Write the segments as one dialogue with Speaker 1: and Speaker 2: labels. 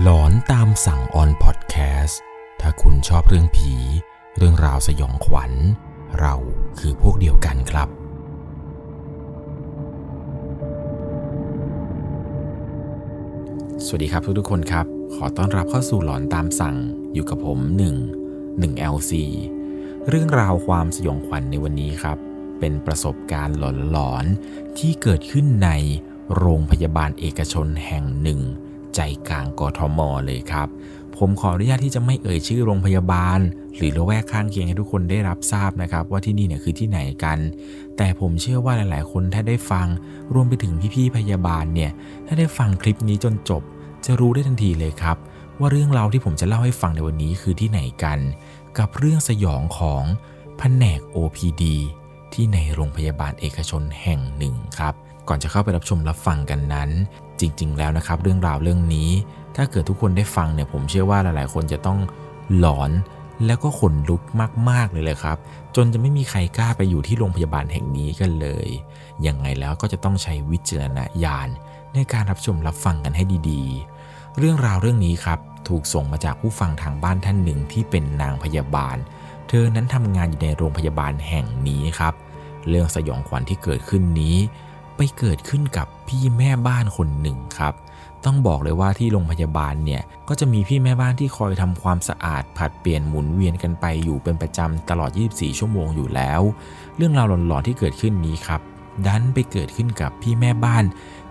Speaker 1: หลอนตามสั่งออนพอดแคสต์ถ้าคุณชอบเรื่องผี เรื่องราวสยองขวัญ เราคือพวกเดียวกันครับ สวัสดีครับทุกๆคนครับ ขอต้อนรับเข้าสู่หลอนตามสั่งอยู่กับผม1 1 LC เรื่องราวความสยองขวัญในวันนี้ครับ เป็นประสบการณ์หลอนๆที่เกิดขึ้นในโรงพยาบาลเอกชนแห่งหนึ่ง ใจกลางกทมเลยครับ ผมขออนุญาตที่จะไม่เอ่ยชื่อโรงพยาบาล หรือละแวกข้างเคียงให้ทุกคนได้รับทราบนะครับ ว่าที่นี่เนี่ยคือที่ไหนกัน แต่ผมเชื่อว่าหลายๆ คนถ้าได้ฟังรวมไปถึงพี่ๆพยาบาลเนี่ยถ้าได้ฟังคลิปนี้จนจบ จะรู้ได้ทันทีเลยครับ ว่าเรื่องราวที่ผมจะเล่าให้ฟังในวันนี้คือที่ไหนกัน กับเรื่องสยองของแผนก OPD ที่ในโรงพยาบาลเอกชนแห่งหนึ่งครับ ก่อนจะเข้าไปรับชมรับฟังกันนั้น จริง ๆ แล้วนะครับ เรื่องราวเรื่องนี้ ถ้าเกิดทุกคนได้ฟังเนี่ยผมเชื่อว่าหลาย ๆ คนจะต้องหลอนแล้วก็ขนลุกมาก ๆ เลยเลยครับ จนจะไม่มีใครกล้าไปอยู่ที่โรงพยาบาลแห่งนี้กันเลยยังไงแล้วก็จะต้องใช้วิจารณญาณในการรับชมรับฟังกันให้ดีๆ เรื่องราวเรื่องนี้ครับถูกส่งมาจากผู้ฟังทางบ้านท่านหนึ่งที่เป็นนางพยาบาล เธอนั้นทำงานอยู่ในโรงพยาบาลแห่งนี้ครับ เรื่องสยองขวัญที่เกิดขึ้นนี้ เกิดขึ้นกับพี่แม่บ้านคนหนึ่งครับ ต้องบอกเลยว่าที่โรงพยาบาลเนี่ยก็จะมีพี่แม่บ้านที่คอยทำความสะอาดผัดเปลี่ยนหมุนเวียนกันไปอยู่เป็นประจำตลอด 24 ชั่วโมงอยู่แล้ว เรื่องราวหลอนๆที่เกิดขึ้นนี้ครับดันไปเกิดขึ้นกับพี่แม่บ้าน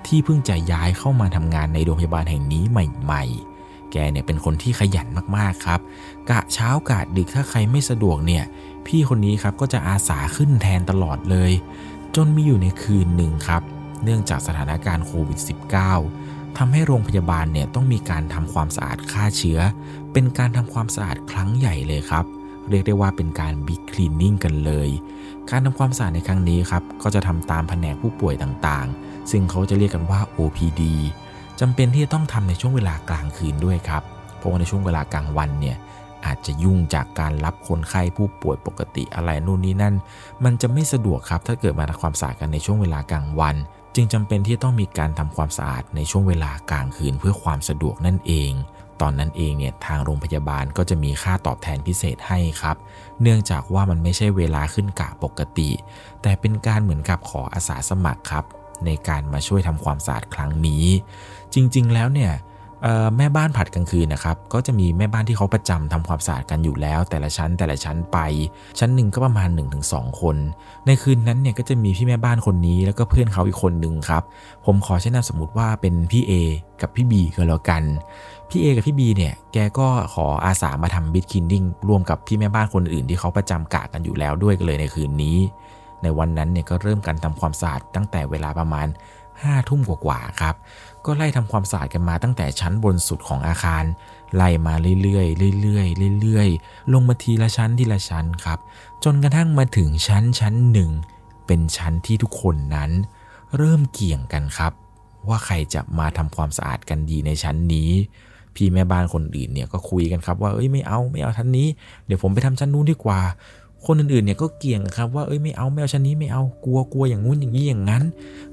Speaker 1: ที่เพิ่งจะย้ายเข้ามาทำงานในโรงพยาบาลแห่งนี้ใหม่ ๆแกเนี่ยเป็นคนที่ขยันมากๆครับ กะเช้ากะดึกถ้าใครไม่สะดวกเนี่ย พี่คนนี้ครับก็จะอาสาขึ้นแทนตลอดเลย จนมีอยู่ในคืนหนึ่งครับ เนื่องจากสถานการณ์โควิด -19 ทำให้โรงพยาบาลเนี่ยต้องมีการทำความสะอาดฆ่าเชื้อ เป็นการทำความสะอาดครั้งใหญ่เลยครับ เรียกได้ว่าเป็นการบิ๊กคลีนนิ่งกันเลย การทำความสะอาดในครั้งนี้ครับ ก็จะทำตามแผนกผู้ป่วยต่างๆ ซึ่งเขาจะเรียกกันว่า OPD จำเป็นที่จะต้องทำในช่วงเวลากลางคืนด้วยครับ เพราะว่าในช่วงเวลากลางวันเนี่ย อาจจะยุ่งจากการรับคนไข้ผู้ป่วยปกติอะไรนู่นนี่นั่น มันจะไม่สะดวกครับถ้าเกิดมาทำความสะอาดกันในช่วงเวลากลางวัน จึงจำเป็นที่ต้องมีการทำความสะอาดในช่วงเวลากลางคืนเพื่อความสะดวกนั่นเอง ตอนนั้นเองเนี่ยทางโรงพยาบาลก็จะมีค่าตอบแทนพิเศษให้ครับ เนื่องจากว่ามันไม่ใช่เวลาขึ้นกะปกติ แต่เป็นการเหมือนกับขออาสาสมัครครับ ในการมาช่วยทำความสะอาดครั้งนี้ จริง ๆ แล้วเนี่ย แม่บ้านผัดกลางคืนนะครับ ก็จะมีแม่บ้านที่เขาประจำทำความสะอาดกันอยู่แล้ว แต่ละชั้นแต่ละชั้นไป ชั้นหนึ่งก็ประมาณ 1-2 คน ในคืนนั้นเนี่ยก็จะมีพี่แม่บ้านคนนี้แล้วก็เพื่อนเขาอีกคนหนึ่งครับ ผมขอใช้นามสมมติว่าเป็นพี่เอกับพี่บีก็แล้วกัน พี่เอกับพี่บีเนี่ยแกก็ขออาสามาทำบิทคินดิ้งร่วมกับพี่แม่บ้านคนอื่นที่เขาประจำกะกันอยู่แล้วด้วยกันเลยในคืนนี้ ในวันนั้นเนี่ยก็เริ่มการทำความสะอาดตั้งแต่เวลาประมาณ ห้าทุ่มกว่าๆครับ ก็ไล่ทำความสะอาดกันมาตั้งแต่ชั้นบนสุดของอาคาร ไล่มาเรื่อยๆเรื่อยๆเรื่อยๆ ลงมาทีละชั้นทีละชั้นครับ จนกระทั่งมาถึงชั้นชั้นหนึ่งเป็นชั้นที่ทุกคนนั้น เริ่มเกี่ยงกันครับ ว่าใครจะมาทำความสะอาดกันดีในชั้นนี้ พี่แม่บ้านคนอื่นเนี่ยก็คุยกันครับว่าเอ้ยไม่เอาไม่เอาชั้นนี้ เดี๋ยวผมไปทำชั้นนู้นดีกว่า คนอื่นๆเนี่ยก็เกี่ยงครับว่าเอ้ยไม่เอาไม่เอาชั้นนี้ไม่เอากลัวกลัวอย่างงู้นอย่างนี้อย่างนั้น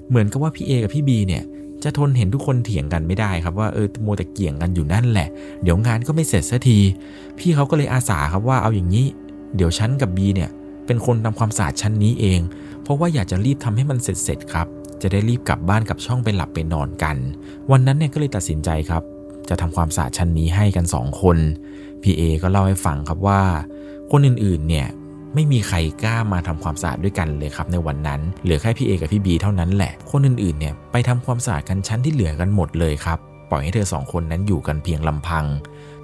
Speaker 1: เหมือนกับว่าพี่เอกับพี่บีเนี่ยจะทนเห็นทุกคนเถียงกันไม่ได้ครับว่าเออโมแต่เกี่ยงกันอยู่นั่นแหละ เดี๋ยวงานก็ไม่เสร็จสักที พี่เขาก็เลยอาสาครับว่าเอาอย่างนี้ เดี๋ยวชั้นกับบีเนี่ยเป็นคนทำความสะอาดชั้นนี้เอง เพราะว่าอยากจะรีบทำให้มันเสร็จเสร็จครับ จะได้รีบกลับบ้านกับช่องไปหลับไปนอนกัน วันนั้นเนี่ยก็เลยตัดสินใจครับ จะทำความสะอาดชั้นนี้ให้กัน 2 คน พี่เอก็เล่าให้ฟังครับว่า คนอื่นๆเนี่ย ไม่มีใครกล้ามาทำความสะอาดด้วยกันเลยครับในวันนั้น เหลือแค่พี่เอกับพี่บีเท่านั้นแหละ คนอื่นๆเนี่ยไปทำความสะอาดกันชั้นที่เหลือกันหมดเลยครับ ปล่อยให้เธอสองคนนั้นอยู่กันเพียงลำพัง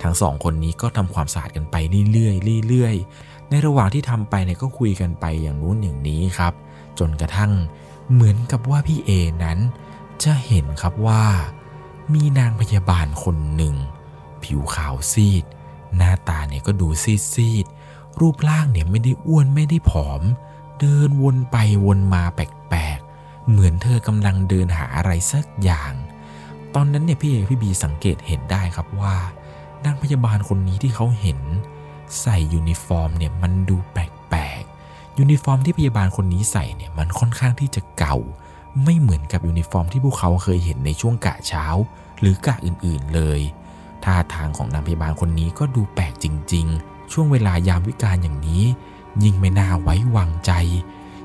Speaker 1: ทั้งสองคนนี้ก็ทำความสะอาดกันไปเรื่อยๆเรื่อยๆ ในระหว่างที่ทำไปเนี่ยก็คุยกันไปอย่างนู้นอย่างนี้ครับ จนกระทั่งเหมือนกับว่าพี่เอนั้น จะเห็นครับว่า มีนางพยาบาลคนหนึ่ง ผิวขาวซีด หน้าตาเนี่ยก็ดูซีดๆ รูปร่างเนี่ยไม่ได้อ้วนไม่ได้ผอม เดินวนไปวนมาแปลกๆ เหมือนเธอกำลังเดินหาอะไรสักอย่าง ตอนนั้นเนี่ยพี่เอพี่บีสังเกตเห็นได้ครับว่านางพยาบาลคนนี้ที่เขาเห็น ใส่ยูนิฟอร์มเนี่ยมันดูแปลกๆ ยูนิฟอร์มที่พยาบาลคนนี้ใส่เนี่ยมันค่อนข้างที่จะเก่า ไม่เหมือนกับยูนิฟอร์มที่พวกเขาเคยเห็นในช่วงกะเช้า หรือกะอื่นๆเลยท่าทางของนางพยาบาลคนนี้ก็ดูแปลกจริง ๆ ช่วงเวลายามวิกาลอย่างนี้ ยิ่งไม่น่าไว้วางใจ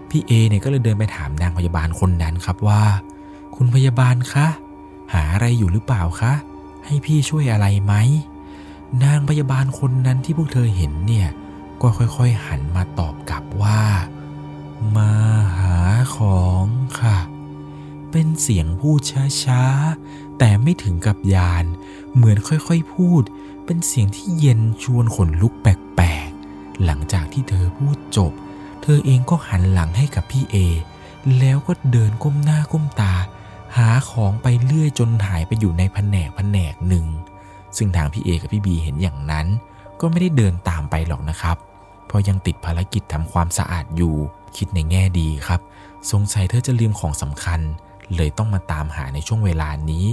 Speaker 1: พี่เอเนี่ยก็เลยเดินไปถามนางพยาบาลคนนั้นครับว่า คุณพยาบาลคะ หาอะไรอยู่หรือเปล่าคะ ให้พี่ช่วยอะไรไหม นางพยาบาลคนนั้นที่พวกเธอเห็นเนี่ย ก็ค่อยๆหันมาตอบกลับว่ามาหาของค่ะ เป็นเสียงพูดช้าๆ แต่ไม่ถึงกับยาน เหมือนค่อยๆพูด เป็นเสียงที่เย็นชวนขนลุกแปลกๆ หลังจากที่เธอพูดจบ เธอเองก็หันหลังให้กับพี่เอ แล้วก็เดินก้มหน้าก้มตา หาของไปเรื่อยจนหายไปอยู่ในแผนกแผนกหนึ่ง ซึ่งทางพี่เอกับพี่บีเห็นอย่างนั้น ก็ไม่ได้เดินตามไปหรอกนะครับ เพราะยังติดภารกิจทำความสะอาดอยู่ คิดในแง่ดีครับ สงสัยเธอจะลืมของสำคัญ เลยต้องมาตามหาในช่วงเวลานี้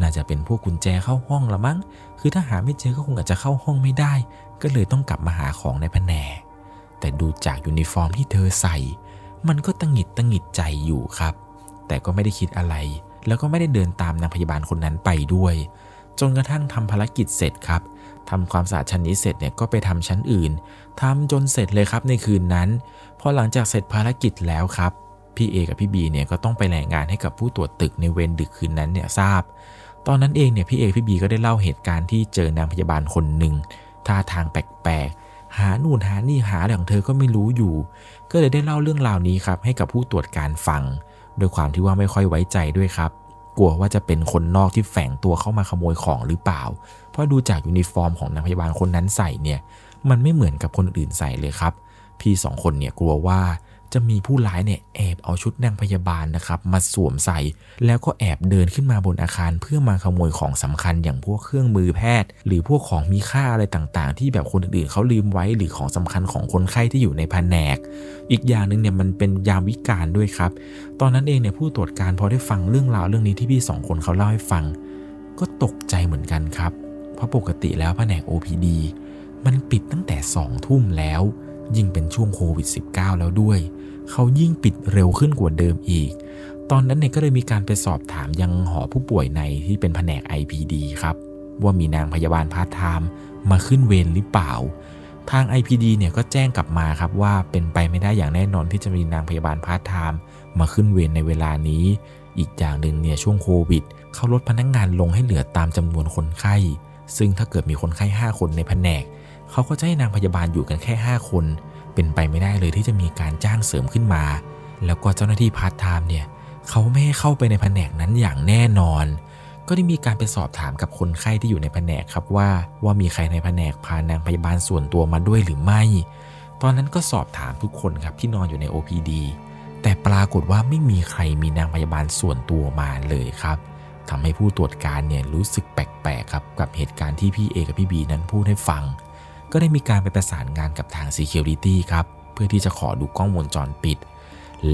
Speaker 1: น่าจะเป็นพวกกุญแจเข้าห้องละมั้ง คือถ้าหาไม่เจอก็คงอาจจะเข้าห้องไม่ได้ ก็เลยต้องกลับมาหาของในแผนกแต่ดูจากยูนิฟอร์มที่เธอใส่ มันก็ตังหิดตังหิดใจอยู่ครับ แต่ก็ไม่ได้คิดอะไร แล้วก็ไม่ได้เดินตามนางพยาบาลคนนั้นไปด้วย จนกระทั่งทำภารกิจเสร็จครับทำความสะอาดชั้นนี้เสร็จเนี่ยก็ไปทำชั้นอื่นทำจนเสร็จเลยครับในคืนนั้น พอหลังจากเสร็จภารกิจแล้วครับพี่เอกับพี่บีเนี่ยก็ต้องไปรายงานให้กับผู้ตรวจตึกในเวรดึกคืนนั้นเนี่ยทราบ ตอนนั้นเองเนี่ยพี่เอพี่บีก็ได้เล่าเหตุการณ์ที่เจอนางพยาบาลคนหนึ่งท่าทางแปลกๆหานู่นหานี่หาอะไรของเธอก็ไม่รู้อยู่ ก็เลยได้เล่าเรื่องราวนี้ครับให้กับผู้ตรวจการฟังโดยความที่ว่าไม่ค่อยไว้ใจด้วยครับ กลัวว่าจะเป็นคนนอกที่แฝงตัวเข้ามาขโมยของหรือเปล่า เพราะดูจากยูนิฟอร์มของนางพยาบาลคนนั้นใส่เนี่ยมันไม่เหมือนกับคนอื่นใส่เลยครับ พี่สองคนเนี่ยกลัวว่า จะมีผู้ร้ายเนี่ยแอบเอาชุดนางพยาบาลนะครับมาสวมใส่ แล้วก็แอบเดินขึ้นมาบนอาคารเพื่อมาขโมยของสำคัญอย่างพวกเครื่องมือแพทย์ หรือพวกของมีค่าอะไรต่างๆ ที่แบบคนอื่นๆเขาลืมไว้หรือของสำคัญของคนไข้ที่อยู่ในแผนก อีกอย่างหนึ่งเนี่ยมันเป็นยามวิกาลด้วยครับ ตอนนั้นเองเนี่ยผู้ตรวจการพอได้ฟังเรื่องราวเรื่องนี้ที่พี่สองคนเขาเล่าให้ฟัง ก็ตกใจเหมือนกันครับเพราะปกติแล้วแผนก OPD มันปิดตั้งแต่2ทุ่มแล้ว ยิ่งเป็นช่วงโควิด -19 แล้วด้วย เขายิ่งปิดเร็วขึ้นกว่าเดิมอีก ตอนนั้นเนี่ยก็เลยมีการไปสอบถามยังหอผู้ป่วยในที่เป็นแผนก IPD ครับ ว่ามีนางพยาบาลพาร์ทไทม์มาขึ้นเวรหรือเปล่า ทาง IPD เนี่ยก็แจ้งกลับมาครับว่าเป็นไปไม่ได้อย่างแน่นอนที่จะมีนางพยาบาลพาร์ทไทม์มาขึ้นเวรในเวลานี้ อีกอย่างหนึ่งเนี่ยช่วงโควิดเขาลดพนักงานลงให้เหลือตามจำนวนคนไข้ ซึ่งถ้าเกิดมีคนไข้ 5 คนในแผนกเขาก็จะให้นางพยาบาลอยู่กันแค่ 5 คน เป็นไปไม่ได้เลยที่จะมีการจ้างเสริมขึ้นมา แล้วก็เจ้าหน้าที่พาร์ทไทม์เนี่ยเขาไม่ให้เข้าไปในแผนกนั้นอย่างแน่นอน ก็ได้มีการไปสอบถามกับคนไข้ที่อยู่ในแผนกครับว่า ว่ามีใครในแผนกพานางพยาบาลส่วนตัวมาด้วยหรือไม่ ตอนนั้นก็สอบถามทุกคนครับที่นอนอยู่ใน OPD แต่ปรากฏว่าไม่มีใครมีนางพยาบาลส่วนตัวมาเลยครับทำให้ผู้ตรวจการเนี่ยรู้สึกแปลกๆครับกับเหตุการณ์ที่พี่เอกับพี่บีนั้นพูดให้ฟัง ก็ได้มีการไปประสานงานกับทาง Security ครับ เพื่อที่จะขอดูกล้องวงจรปิด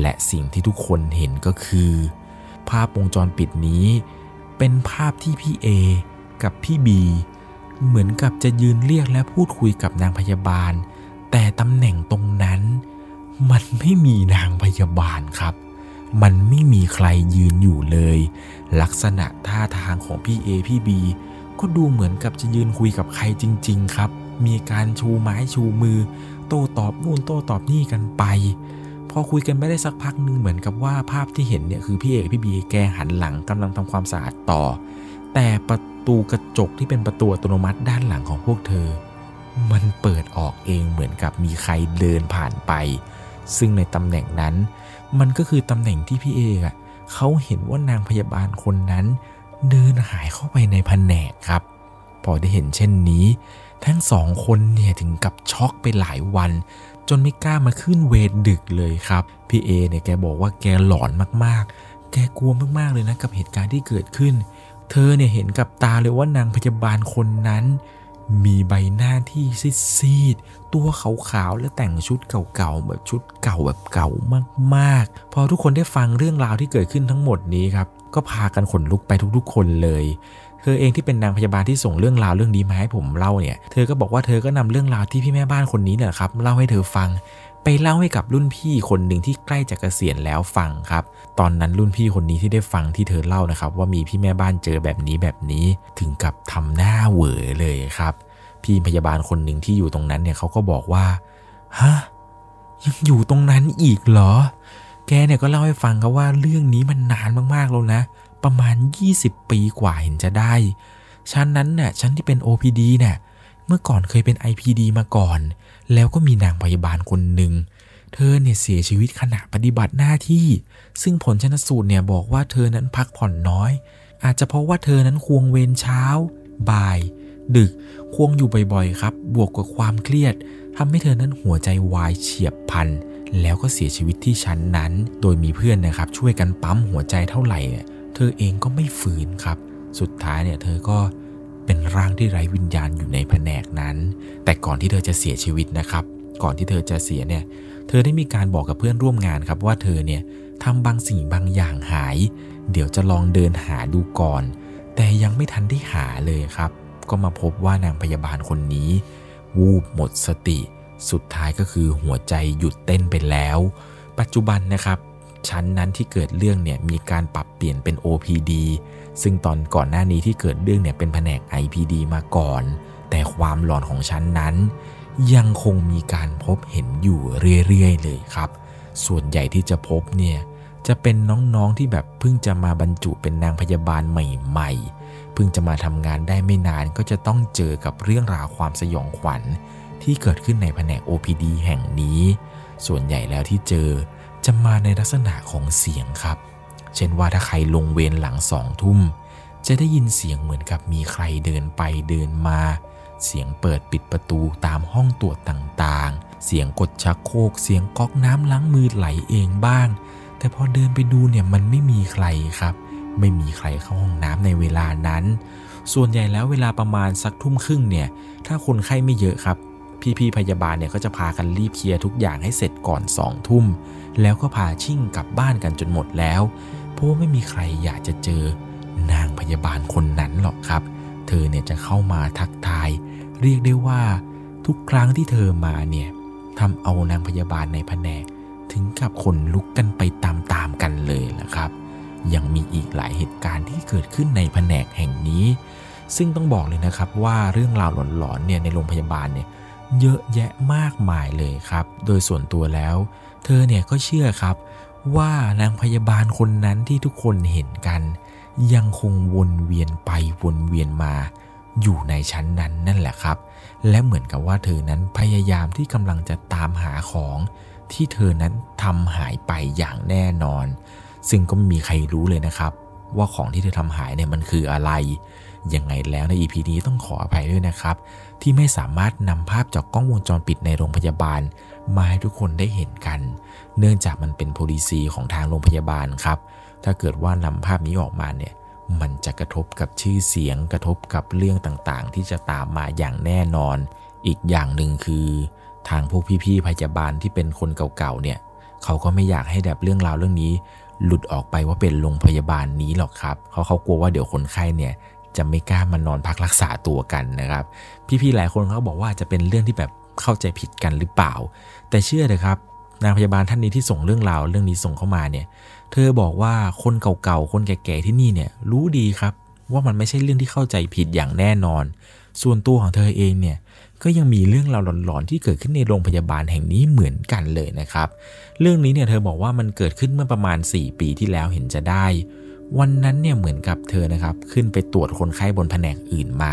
Speaker 1: และสิ่งที่ทุกคนเห็นก็คือ ภาพวงจรปิดนี้ เป็นภาพที่พี่เอกับพี่บีเหมือนกับจะยืนเรียกและพูดคุยกับนางพยาบาล แต่ตำแหน่งตรงนั้น มันไม่มีนางพยาบาลครับ มันไม่มีใครยืนอยู่เลย ลักษณะท่าทางของพี่เอพี่บีก็ดูเหมือนกับจะยืนคุยกับใครจริง ๆ ครับ มีการชูไม้ชูมือ โต้ตอบนู่นโต้ตอบนี่กันไป พอคุยกันไม่ได้สักพักหนึ่งเหมือนกับว่าภาพที่เห็นเนี่ยคือพี่เอกพี่บีแกหันหลังกำลังทำความสะอาดต่อ แต่ประตูกระจกที่เป็นประตูอัตโนมัติด้านหลังของพวกเธอ มันเปิดออกเองเหมือนกับมีใครเดินผ่านไป ซึ่งในตำแหน่งนั้น มันก็คือตำแหน่งที่พี่เอกอะเขาเห็นว่านางพยาบาลคนนั้น เดินหายเข้าไปในแผนกครับ พอได้เห็นเช่นนี้ ทั้งสองคนเนี่ยถึงกับช็อกไปหลายวัน จนไม่กล้ามาขึ้นเวรดึกเลยครับ พี่เอเนี่ยแกบอกว่าแกหลอนมากๆ แกกลัวมากๆเลยนะกับเหตุการณ์ที่เกิดขึ้น เธอเนี่ยเห็นกับตาเลยว่านางพยาบาลคนนั้น มีใบหน้าที่ซีดๆตัวขาวๆและแต่งชุดเก่าๆแบบชุดเก่าแบบเก่ามากๆ พอทุกคนได้ฟังเรื่องราวที่เกิดขึ้นทั้งหมดนี้ครับก็พากันขนลุกไปทุกๆคนเลย เธอเองที่เป็นนางพยาบาลที่ส่งเรื่องราวเรื่องนี้มาให้ผมเล่าเนี่ย เธอก็บอกว่าเธอก็นำเรื่องราวที่พี่แม่บ้านคนนี้เนี่ยครับเล่าให้เธอฟัง ไปเล่าให้กับรุ่นพี่คนหนึ่งที่ใกล้จะเกษียณแล้วฟังครับ ตอนนั้นรุ่นพี่คนนี้ที่ได้ฟังที่เธอเล่านะครับ ว่ามีพี่แม่บ้านเจอแบบนี้แบบนี้ถึงกับทำหน้าเหวอเลยครับ พี่พยาบาลคนหนึ่งที่อยู่ตรงนั้นเนี่ยเขาก็บอกว่าฮะยังอยู่ตรงนั้นอีกเหรอ แกเนี่ยก็เล่าให้ฟังครับว่าเรื่องนี้มันนานมากๆแล้วนะ ประมาณ 20 ปีกว่าเห็นจะได้ ชั้นนั้นน่ะชั้นที่เป็น OPD เนี่ยเมื่อก่อนเคยเป็น IPD มาก่อน แล้วก็มีนางพยาบาลคนหนึ่ง เธอเนี่ยเสียชีวิตขณะปฏิบัติหน้าที่ ซึ่งผลชนสูตรเนี่ยบอกว่าเธอนั้นพักผ่อนน้อย อาจจะเพราะว่าเธอนั้นควงเวรเช้า บ่าย ดึก ควงอยู่บ่อยๆครับ บวกกับความเครียดทำให้เธอนั้นหัวใจวายเฉียบพลัน แล้วก็เสียชีวิตที่ชั้นนั้น โดยมีเพื่อนนะครับช่วยกันปั๊มหัวใจเท่าไหร่ เธอเองก็ไม่ฟื้นครับ สุดท้ายเนี่ยเธอก็เป็นร่างที่ไร้วิญญาณอยู่ในแผนกนั้น แต่ก่อนที่เธอจะเสียชีวิตนะครับ ก่อนที่เธอจะเสียเนี่ย เธอได้มีการบอกกับเพื่อนร่วมงานครับว่าเธอเนี่ยทำบางสิ่งบางอย่างหาย เดี๋ยวจะลองเดินหาดูก่อน แต่ยังไม่ทันได้หาเลยครับ ก็มาพบว่านางพยาบาลคนนี้ วูบหมดสติ สุดท้ายก็คือหัวใจหยุดเต้นไปแล้ว ปัจจุบันนะครับ ชั้นนั้นที่เกิดเรื่องเนี่ยมีการปรับเปลี่ยนเป็น OPD ซึ่งตอนก่อนหน้านี้ที่เกิดเรื่องเนี่ยเป็นแผนก IPD มาก่อน แต่ความหลอนของชั้นนั้น ยังคงมีการพบเห็นอยู่เรื่อยๆ เลยครับ ส่วนใหญ่ที่จะพบเนี่ยจะเป็นน้องๆที่แบบเพิ่งจะมาบรรจุเป็นนางพยาบาลใหม่ๆ เพิ่งจะมาทำงานได้ไม่นานก็จะต้องเจอกับเรื่องราวความสยองขวัญที่เกิดขึ้นในแผนก OPD แห่งนี้ ส่วนใหญ่แล้วที่เจอ จะมาในลักษณะของเสียงครับ เช่นว่าถ้าใครลงเวรหลังสองทุ่ม จะได้ยินเสียงเหมือนกับมีใครเดินไปเดินมา เสียงเปิดปิดประตูตามห้องตรวจต่างๆ เสียงกดชักโครก เสียงก๊อกน้ำล้างมือไหลเองบ้าง แต่พอเดินไปดูเนี่ยมันไม่มีใครครับ ไม่มีใครเข้าห้องน้ำในเวลานั้น ส่วนใหญ่แล้วเวลาประมาณสักทุ่มครึ่งเนี่ย ถ้าคนไข้ไม่เยอะครับ พี่ๆพยาบาลเนี่ยก็จะพากันรีบเคลียร์ทุกอย่างให้เสร็จก่อนสองทุ่ม แล้วก็พาชิ่งกลับบ้านกันจนหมดแล้ว เพราะว่าไม่มีใครอยากจะเจอนางพยาบาลคนนั้นหรอกครับ เธอเนี่ยจะเข้ามาทักทาย เรียกได้ว่าทุกครั้งที่เธอมาเนี่ยทำเอานางพยาบาลในแผนก ถึงกับคนลุกกันไปตามๆกันเลยละครับ ยังมีอีกหลายเหตุการณ์ที่เกิดขึ้นในแผนกแห่งนี้ ซึ่งต้องบอกเลยนะครับว่าเรื่องราวหลอนๆเนี่ยในโรงพยาบาลเนี่ย เยอะแยะมากมายเลยครับ โดยส่วนตัวแล้ว เธอเนี่ยก็เชื่อครับ ว่านางพยาบาลคนนั้นที่ทุกคนเห็นกัน ยังคงวนเวียนไปวนเวียนมา อยู่ในชั้นนั้นนั่นแหละครับ และเหมือนกับว่าเธอนั้นพยายามที่กำลังจะตามหาของ ที่เธอนั้นทำหายไปอย่างแน่นอน ซึ่งก็ไม่มีใครรู้เลยนะครับ ว่าของที่เธอทำหายเนี่ยมันคืออะไร ยังไงแล้วใน EP นี้ต้องขออภัยด้วยนะครับ ที่ไม่สามารถนำภาพจากกล้องวงจรปิดในโรงพยาบาล มาให้ทุกคนได้เห็นกัน เนื่องจากมันเป็นโพลิซีของทางโรงพยาบาลครับ ถ้าเกิดว่านำภาพนี้ออกมาเนี่ยมันจะกระทบกับชื่อเสียงกระทบกับเรื่องต่างๆ ที่จะตามมาอย่างแน่นอน อีกอย่างหนึ่งคือ ทางพวกพี่ๆพยาบาลที่เป็นคนเก่าๆเนี่ยเขาก็ไม่อยากให้แบบเรื่องราวเรื่องนี้ หลุดออกไปว่าเป็นโรงพยาบาลนี้หรอกครับเขาเขากลัวว่าเดี๋ยวคนไข้เนี่ย จะไม่กล้ามานอนพักรักษาตัวกันนะครับ พี่ๆหลายคนเขาบอกว่าจะเป็นเรื่องที่แบบเข้าใจผิดกันหรือเปล่า แต่เชื่อเลยครับนางพยาบาลท่านนี้ที่ส่งเรื่องราวเรื่องนี้ส่งเข้ามาเนี่ย เธอบอกว่าคนเก่าๆ คนแก่ๆที่นี่เนี่ยรู้ดีครับ ว่ามันไม่ใช่เรื่องที่เข้าใจผิดอย่างแน่นอน ส่วนตัวของเธอเองเนี่ยก็ยังมีเรื่องราวหลอนๆที่เกิดขึ้นในโรงพยาบาลแห่งนี้เหมือนกันเลยนะครับ เรื่องนี้เนี่ยเธอบอกว่ามันเกิดขึ้นเมื่อประมาณ 4 ปีที่แล้วเห็นจะได้ วันนั้นเนี่ยเหมือนกับเธอนะครับ ขึ้นไปตรวจคนไข้บนแผนกอื่นมา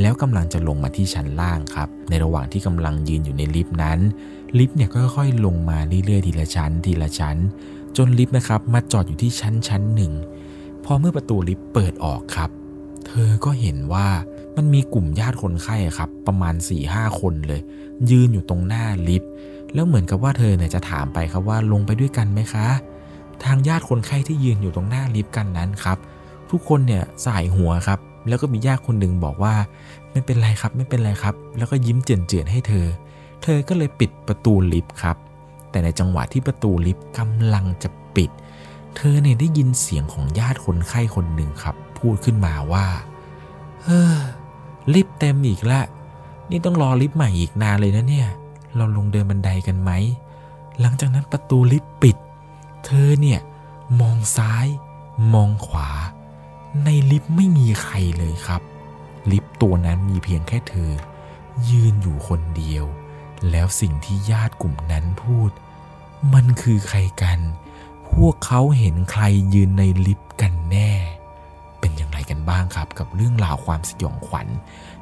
Speaker 1: แล้วกำลังจะลงมาที่ชั้นล่างครับ ในระหว่างที่กำลังยืนอยู่ในลิฟต์นั้น ลิฟต์เนี่ยก็ค่อยๆลงมาเรื่อยๆทีละชั้น ทีละชั้น จนลิฟต์นะครับมาจอดอยู่ที่ชั้นชั้นหนึ่งพอเมื่อประตูลิฟต์เปิดออกครับ เธอก็เห็นว่ามันมีกลุ่มญาติคนไข้ครับ ประมาณ4ี่ห้าคนเลย ยืนอยู่ตรงหน้าลิฟต์แล้วเหมือนกับว่าเธอเนี่ยจะถามไปครับว่าลงไปด้วยกันไหมคะ ทางญาติคนไข้ที่ยืนอยู่ตรงหน้าลิฟต์กันนั้นครับ ทุกคนเนี่ยสายหัวครับ แล้วก็มีญาติคนหนึ่งบอกว่า ไม่เป็นไรครับไม่เป็นไรครับ แล้วก็ยิ้มเจือนๆให้เธอ เธอก็เลยปิดประตูลิฟต์ครับ แต่ในจังหวะที่ประตูลิฟต์กำลังจะปิด เธอเนี่ยได้ยินเสียงของญาติคนไข้คนหนึ่งครับ พูดขึ้นมาว่าเฮ้อลิฟต์เต็มอีกละ นี่ต้องรอลิฟต์ใหม่อีกนานเลยนะเนี่ย เราลงเดินบันไดกันไหม หลังจากนั้นประตูลิฟต์ปิด เธอเนี่ยมองซ้าย มองขวา ในลิฟต์ไม่มีใครเลยครับ ลิฟต์ตัวนั้นมีเพียงแค่เธอ ยืนอยู่คนเดียว แล้วสิ่งที่ญาติกลุ่มนั้นพูด มันคือใครกัน พวกเขาเห็นใครยืนในลิฟต์กันแน่ เป็นอย่างไรกันบ้างครับ กับเรื่องราวความสยองขวัญ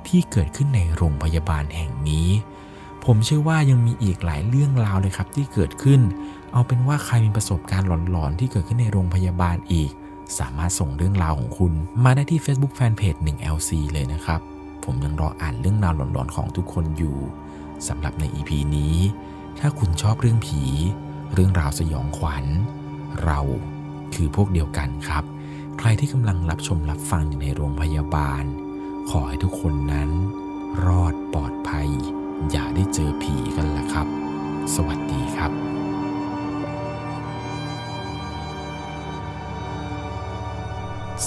Speaker 1: ที่เกิดขึ้นในโรงพยาบาลแห่งนี้ ผมเชื่อว่ายังมีอีกหลายเรื่องราวเลยครับที่เกิดขึ้น เอาเป็นว่าใครมีประสบการณ์หลอนๆ ที่เกิดขึ้นในโรงพยาบาลอีก สามารถส่งเรื่องราวของคุณมาได้ที่ Facebook Fanpage 1LC เลยนะครับ ผมยังรออ่านเรื่องราวหลอนๆ ของทุกคนอยู่สำหรับใน EP นี้ ถ้าคุณชอบเรื่องผี เรื่องราวสยองขวัญ เราคือพวกเดียวกันครับ ใครที่กำลังรับชมรับฟังอยู่ในโรงพยาบาล ขอให้ทุกคนนั้น รอดปลอดภัย อย่าได้เจอผีกันละครับ สวัสดีครับ